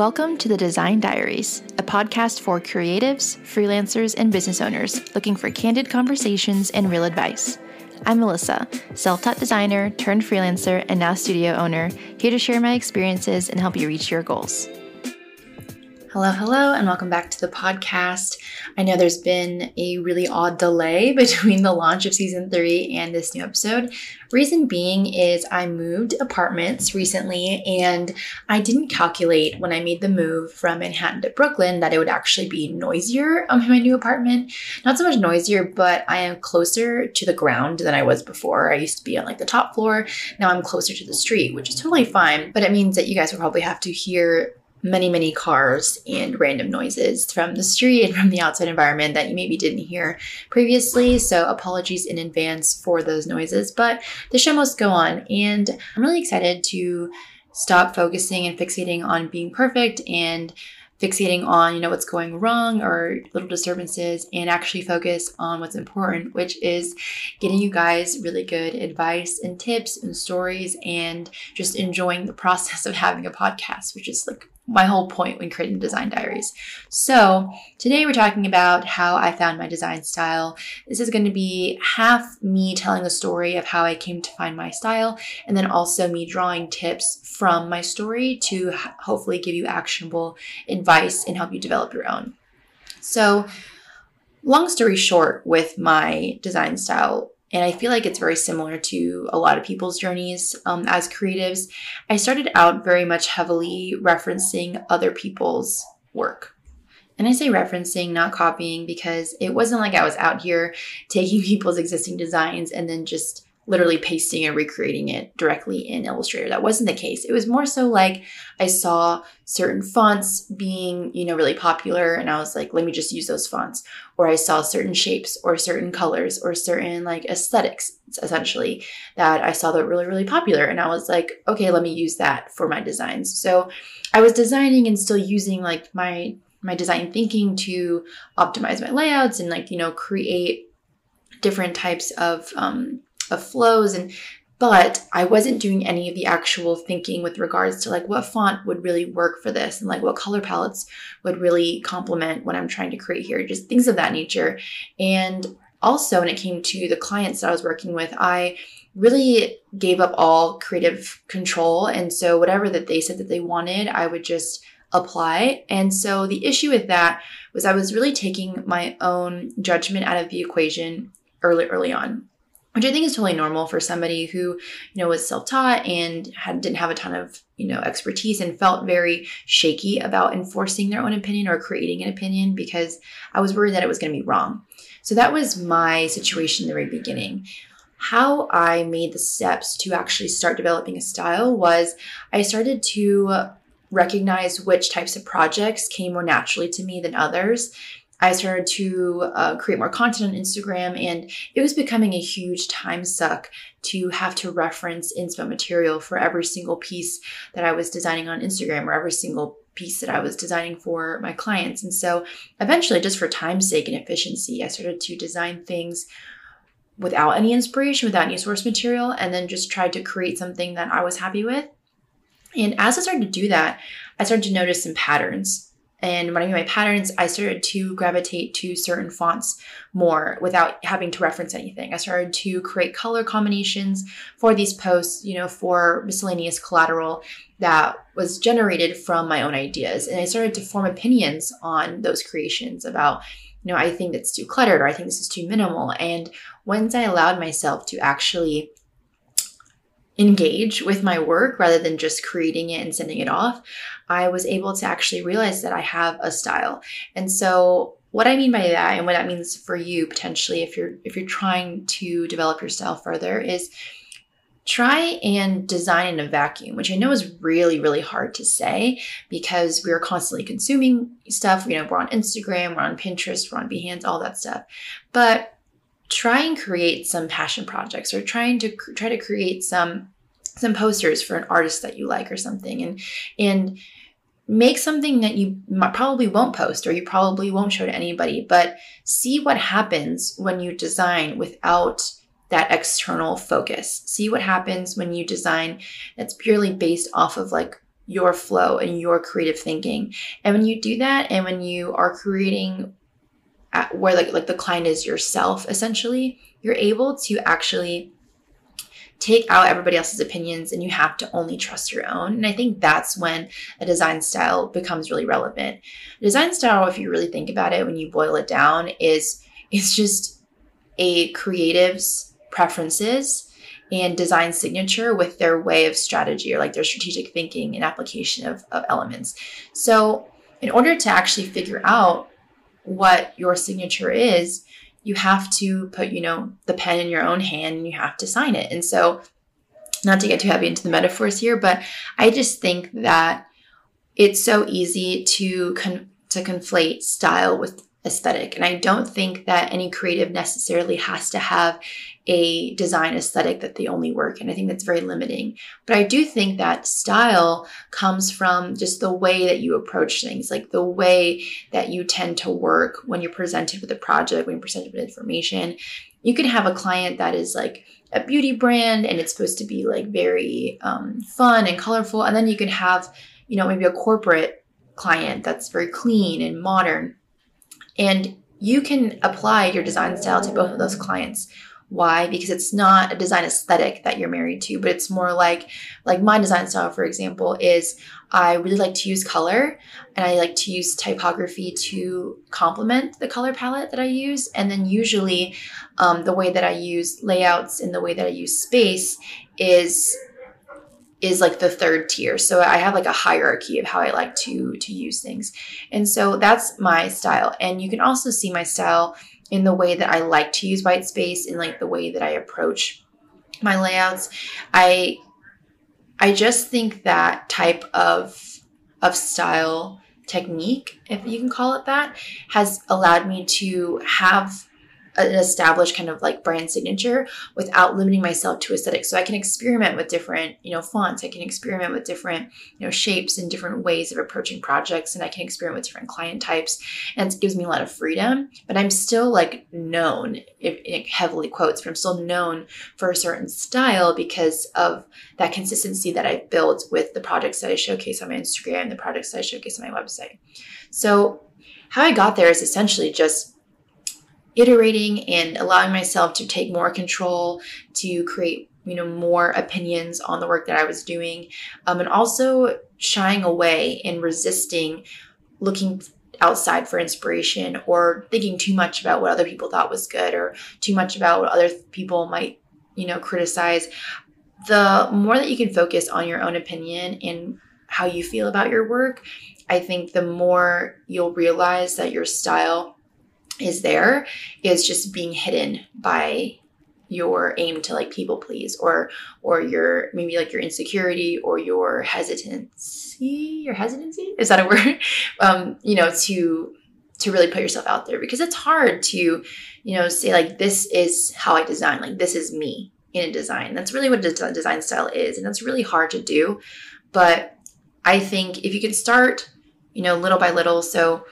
Welcome to the Design Diaries, a podcast for creatives, freelancers, and business owners looking for candid conversations and real advice. I'm Melissa, self taught designer turned freelancer and now studio owner, here to share my experiences and help you reach your goals. Hello, hello, and welcome back to the podcast. I know there's been a really odd delay between the launch of season three and this new episode. Reason being is I moved apartments recently and I didn't calculate when I made the move from Manhattan to Brooklyn that it would actually be noisier in my new apartment. Not so much noisier, but I am closer to the ground than I was before. I used to be on like the top floor. Now I'm closer to the street, which is totally fine, but it means that you guys will probably have to hear many, many cars and random noises from the street and from the outside environment that you maybe didn't hear previously. So, apologies in advance for those noises, but the show must go on. And I'm really excited to stop focusing and fixating on being perfect and fixating on you know what's going wrong or little disturbances and actually focus on what's important which is getting you guys really good advice and tips and stories and just enjoying the process of having a podcast which is like my whole point when creating design diaries. So, today we're talking about how I found my design style. This is going to be half me telling the story of how I came to find my style, and then also me drawing tips from my story to hopefully give you actionable advice and help you develop your own. So, long story short, with my design style, and I feel like it's very similar to a lot of people's journeys um, as creatives. I started out very much heavily referencing other people's work. And I say referencing, not copying, because it wasn't like I was out here taking people's existing designs and then just literally pasting and recreating it directly in Illustrator. That wasn't the case. It was more so like I saw certain fonts being, you know, really popular and I was like, let me just use those fonts. Or I saw certain shapes or certain colors or certain like aesthetics essentially that I saw that really, really popular. And I was like, okay, let me use that for my designs. So I was designing and still using like my my design thinking to optimize my layouts and like, you know, create different types of um, of flows and but I wasn't doing any of the actual thinking with regards to like what font would really work for this and like what color palettes would really complement what I'm trying to create here, just things of that nature. And also, when it came to the clients that I was working with, I really gave up all creative control. And so, whatever that they said that they wanted, I would just apply. And so, the issue with that was I was really taking my own judgment out of the equation early, early on which I think is totally normal for somebody who, you know, was self-taught and had, didn't have a ton of, you know, expertise and felt very shaky about enforcing their own opinion or creating an opinion because I was worried that it was going to be wrong. So that was my situation in the very beginning. How I made the steps to actually start developing a style was I started to recognize which types of projects came more naturally to me than others I started to uh, create more content on Instagram, and it was becoming a huge time suck to have to reference inspo material for every single piece that I was designing on Instagram or every single piece that I was designing for my clients. And so eventually, just for time's sake and efficiency, I started to design things without any inspiration, without any source material, and then just tried to create something that I was happy with. And as I started to do that, I started to notice some patterns and when I made my patterns, I started to gravitate to certain fonts more without having to reference anything. I started to create color combinations for these posts, you know, for miscellaneous collateral that was generated from my own ideas. And I started to form opinions on those creations about, you know, I think it's too cluttered or I think this is too minimal. And once I allowed myself to actually engage with my work rather than just creating it and sending it off, I was able to actually realize that I have a style. And so what I mean by that and what that means for you potentially if you're if you're trying to develop your style further is try and design in a vacuum, which I know is really, really hard to say because we are constantly consuming stuff. You know, we're on Instagram, we're on Pinterest, we're on Behance, all that stuff. But try and create some passion projects or trying to try to create some some posters for an artist that you like or something and and make something that you probably won't post or you probably won't show to anybody but see what happens when you design without that external focus see what happens when you design that's purely based off of like your flow and your creative thinking. And when you do that, and when you are creating where like like the client is yourself, essentially, you're able to actually take out everybody else's opinions and you have to only trust your own. And I think that's when a design style becomes really relevant. Design style, if you really think about it, when you boil it down, is it's just a creative's preferences and design signature with their way of strategy or like their strategic thinking and application of, of elements. So, in order to actually figure out what your signature is, you have to put, you know, the pen in your own hand and you have to sign it. And so, not to get too heavy into the metaphors here, but I just think that it's so easy to con- to conflate style with aesthetic. And I don't think that any creative necessarily has to have a design aesthetic that they only work in. I think that's very limiting. But I do think that style comes from just the way that you approach things, like the way that you tend to work when you're presented with a project, when you're presented with information. You can have a client that is like a beauty brand and it's supposed to be like very um, fun and colorful. And then you can have, you know, maybe a corporate client that's very clean and modern and you can apply your design style to both of those clients. Why? Because it's not a design aesthetic that you're married to, but it's more like like my design style, for example, is I really like to use color and I like to use typography to complement the color palette that I use. And then usually um, the way that I use layouts and the way that I use space is is like the third tier. So I have like a hierarchy of how I like to to use things. And so that's my style. And you can also see my style in the way that I like to use white space in like the way that I approach my layouts. I I just think that type of of style technique, if you can call it that, has allowed me to have an established kind of like brand signature without limiting myself to aesthetics. So I can experiment with different, you know, fonts. I can experiment with different, you know, shapes and different ways of approaching projects, and I can experiment with different client types, and it gives me a lot of freedom. But I'm still like known, if, if heavily quotes, but I'm still known for a certain style because of that consistency that I've built with the projects that I showcase on my Instagram, the projects that I showcase on my website. So how I got there is essentially just iterating and allowing myself to take more control to create you know more opinions on the work that i was doing um, and also shying away and resisting looking outside for inspiration or thinking too much about what other people thought was good or too much about what other people might you know criticize. The more that you can focus on your own opinion and how you feel about your work i think the more you'll realize that your style is there is just being hidden by your aim to like people please or or your maybe like your insecurity or your hesitancy your hesitancy? Is that a word? Um you know to to really put yourself out there because it's hard to you know say like this is how i design like this is me in a design. That's really what a design style is and that's really hard to do. But i think if you can start you know little by little so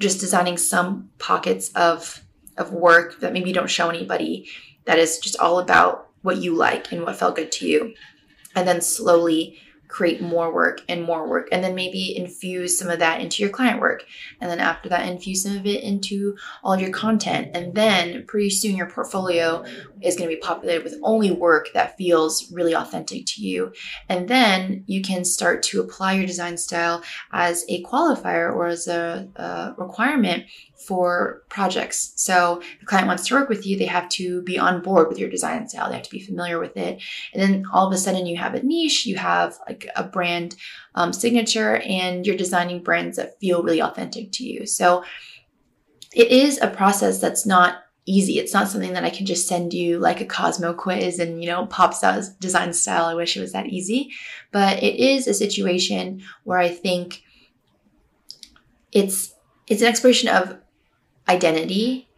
just designing some pockets of of work that maybe you don't show anybody that is just all about what you like and what felt good to you. And then slowly create more work and more work and then maybe infuse some of that into your client work. And then after that infuse some of it into all of your content. And then pretty soon your portfolio is going to be populated with only work that feels really authentic to you and then you can start to apply your design style as a qualifier or as a, a requirement for projects. So the client wants to work with you, they have to be on board with your design style. They have to be familiar with it. And then all of a sudden you have a niche, you have like a brand um, signature, and you're designing brands that feel really authentic to you. So it is a process that's not easy. It's not something that I can just send you like a Cosmo quiz and, you know, pops out design style. I wish it was that easy. But it is a situation where I think it's it's an exploration of identity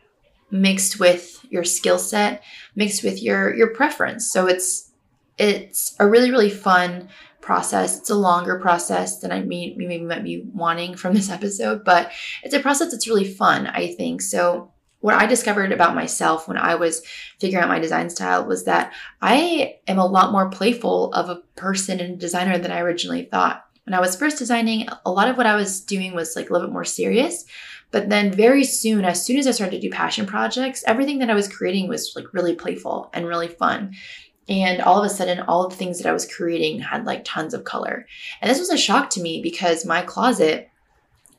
mixed with your skill set, mixed with your your preference. So it's it's a really really fun process. It's a longer process than I mean maybe might be wanting from this episode, but it's a process that's really fun, I think. So what I discovered about myself when I was figuring out my design style was that I am a lot more playful of a person and designer than I originally thought. when I was first designing, a lot of what I was doing was like a little bit more serious. But then very soon, as soon as I started to do passion projects, everything that I was creating was like really playful and really fun. And all of a sudden, all of the things that I was creating had like tons of color. And this was a shock to me because my closet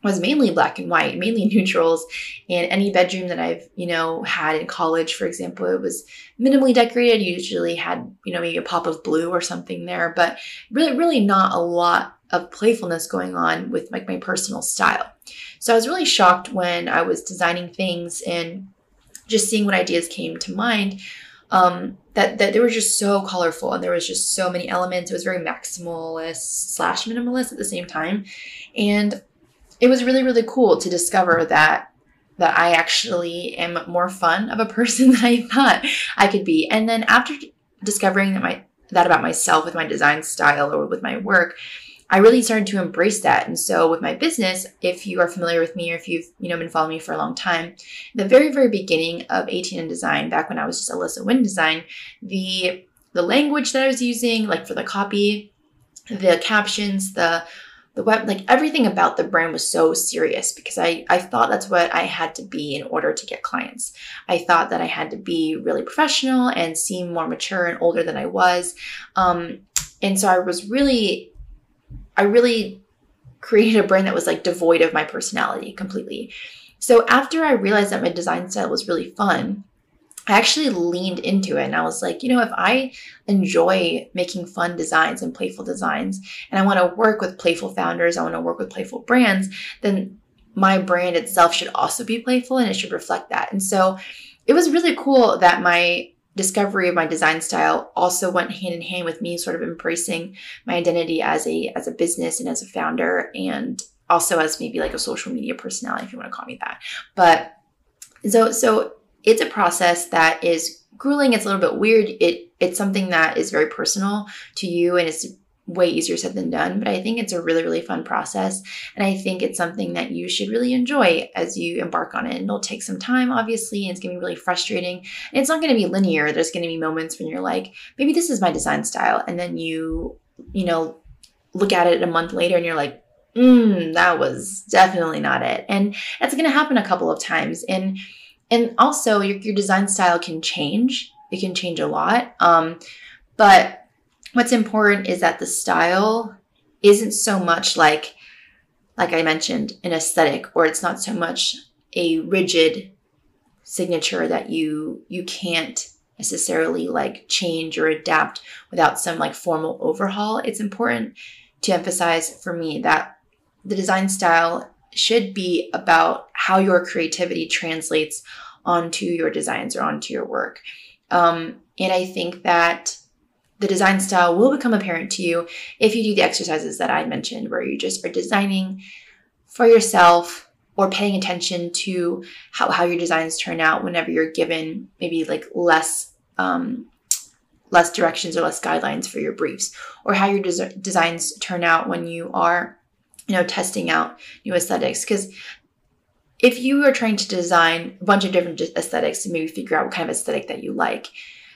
was mainly black and white, mainly neutrals. And any bedroom that I've, you know, had in college, for example, it was minimally decorated. Usually had, you know, maybe a pop of blue or something there, but really, really not a lot of playfulness going on with like my personal style. So I was really shocked when I was designing things and just seeing what ideas came to mind. Um, that that they were just so colorful and there was just so many elements. It was very maximalist slash minimalist at the same time, and it was really really cool to discover that that I actually am more fun of a person than I thought I could be. And then after discovering that my that about myself with my design style or with my work, I really started to embrace that. And so with my business, if you are familiar with me or if you've, you know, been following me for a long time, the very, very beginning of 18 in design, back when I was just Alyssa Wynn design, the the language that I was using, like for the copy, the captions, the the web like everything about the brand was so serious because I, I thought that's what I had to be in order to get clients. I thought that I had to be really professional and seem more mature and older than I was. Um, and so I was really, I really created a brand that was like devoid of my personality completely. So after I realized that my design style was really fun, I actually leaned into it and I was like, you know, if I enjoy making fun designs and playful designs and I want to work with playful founders, I want to work with playful brands, then my brand itself should also be playful and it should reflect that. And so it was really cool that my discovery of my design style also went hand in hand with me sort of embracing my identity as a as a business and as a founder and also as maybe like a social media personality if you want to call me that. But so so it's a process that is grueling. It's a little bit weird. It it's something that is very personal to you and it's way easier said than done, but I think it's a really, really fun process. And I think it's something that you should really enjoy as you embark on it. And it'll take some time, obviously, and it's gonna be really frustrating. And it's not gonna be linear. There's gonna be moments when you're like, maybe this is my design style. And then you, you know, look at it a month later and you're like, mm, that was definitely not it. And that's gonna happen a couple of times. And and also your, your design style can change. It can change a lot. Um, but what's important is that the style isn't so much like like i mentioned an aesthetic or it's not so much a rigid signature that you you can't necessarily like change or adapt without some like formal overhaul. It's important to emphasize for me that the design style should be about how your creativity translates onto your designs or onto your work. Um, and I think that the design style will become apparent to you if you do the exercises that I mentioned, where you just are designing for yourself or paying attention to how, how your designs turn out whenever you're given maybe like less um, less directions or less guidelines for your briefs or how your des- designs turn out when you are you know, testing out new aesthetics. Because if you are trying to design a bunch of different aesthetics to maybe figure out what kind of aesthetic that you like,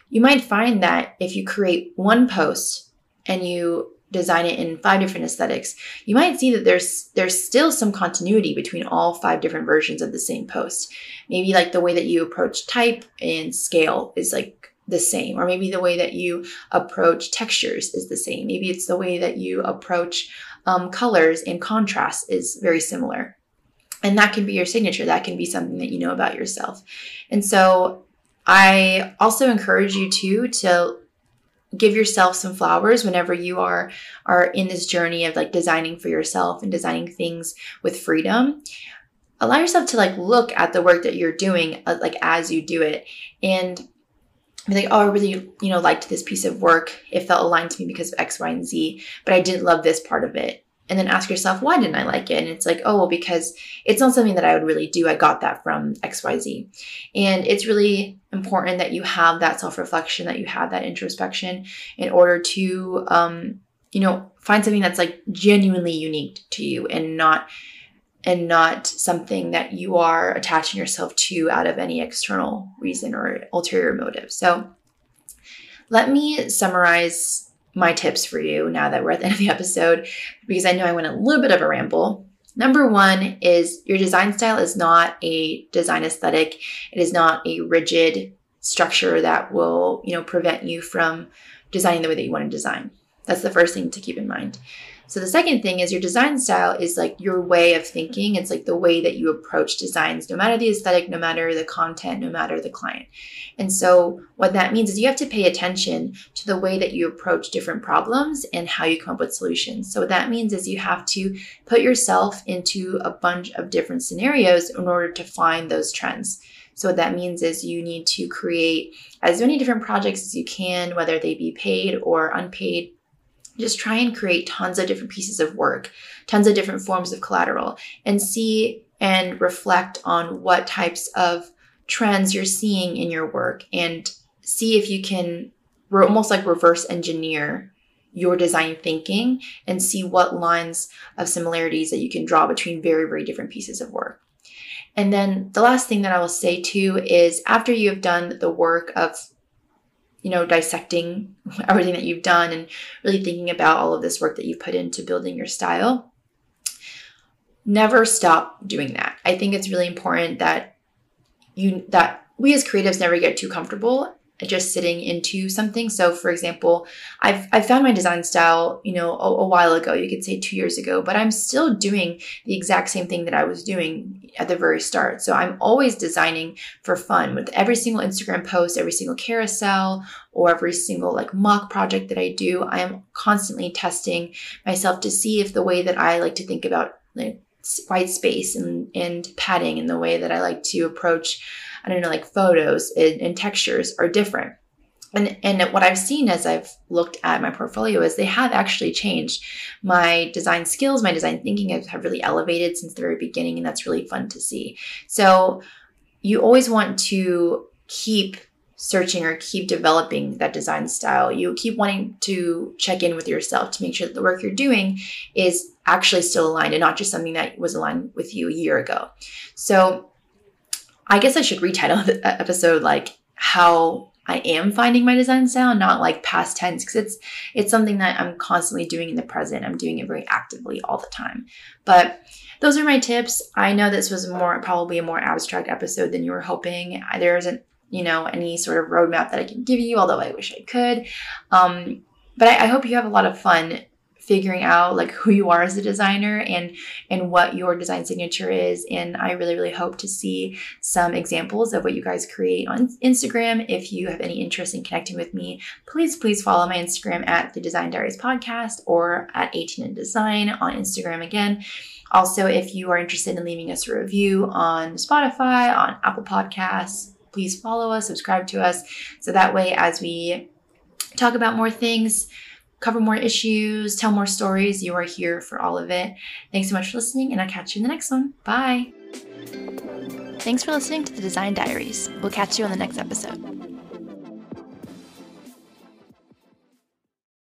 you might find that if you create one post and you design it in five different aesthetics, you might see that there's there's still some continuity between all five different versions of the same post. Maybe like the way that you approach type and scale is like the same, or maybe the way that you approach textures is the same. Maybe it's the way that you approach um, colors and contrast is very similar. And that can be your signature. That can be something that you know about yourself. And so I also encourage you to to give yourself some flowers whenever you are are in this journey of like designing for yourself and designing things with freedom allow yourself to like look at the work that you're doing uh, like as you do it and be like, oh, I really, you know, liked this piece of work. It felt aligned to me because of X, Y, and Z, but I didn't love this part of it. And then ask yourself, why didn't I like it? And it's like, oh, well, because it's not something that I would really do. I got that from XYZ. And it's really important that you have that self reflection, that you have that introspection in order to, um, you know, find something that's like genuinely unique to you and not and not something that you are attaching yourself to out of any external reason or ulterior motive. So, let me summarize my tips for you now that we're at the end of the episode, because I know I went a little bit of a ramble. Number one is your design style is not a design aesthetic. It is not a rigid structure that will, you know, prevent you from designing the way that you want to design. That's the first thing to keep in mind. So the second thing is your design style is like your way of thinking. It's like the way that you approach designs, no matter the aesthetic, no matter the content, no matter the client. And so what that means is you have to pay attention to the way that you approach different problems and how you come up with solutions. So what that means is you have to put yourself into a bunch of different scenarios in order to find those trends. So what that means is you need to create as many different projects as you can, whether they be paid or unpaid just try and create tons of different pieces of work, tons of different forms of collateral, and see and reflect on what types of trends you're seeing in your work and see if you can re- almost like reverse engineer your design thinking and see what lines of similarities that you can draw between very, very different pieces of work. And then the last thing that I will say too is after you have done the work of you know, dissecting everything that you've done and really thinking about all of this work that you've put into building your style, never stop doing that. I think it's really important that you that we as creatives never get too comfortable just sitting into something. So, for example, I've I found my design style, you know, a, a, while ago. You could say two years ago, but I'm still doing the exact same thing that I was doing at the very start. So I'm always designing for fun with every single Instagram post, every single carousel, or every single like mock project that I do. I am constantly testing myself to see if the way that I like to think about like, white space and and padding and the way that I like to approach I don't know, like photos and, and textures are different. And, and what I've seen as I've looked at my portfolio is they have actually changed. My design skills, my design thinking have, have really elevated since the very beginning, and that's really fun to see. So you always want to keep searching or keep developing that design style. You keep wanting to check in with yourself to make sure that the work you're doing is actually still aligned and not just something that was aligned with you a year ago. So I guess I should retitle the episode like how I am finding my design style, not like past tense, because it's it's something that I'm constantly doing in the present. I'm doing it very actively all the time. But those are my tips. I know this was more probably a more abstract episode than you were hoping. There isn't, you know, any sort of roadmap that I can give you, although I wish I could. Um, but I, I hope you have a lot of fun figuring out like who you are as a designer and and what your design signature is. And i really really hope to see some examples of what you guys create on instagram. If you have any interest in connecting with me please please follow my instagram at the design diaries podcast or at 18 and design on instagram again. Also if you are interested in leaving us a review on spotify on apple podcasts please follow us subscribe to us so that way as we talk about more things cover more issues, tell more stories. You are here for all of it. Thanks so much for listening, and I'll catch you in the next one. Bye. Thanks for listening to the Design Diaries. We'll catch you on the next episode.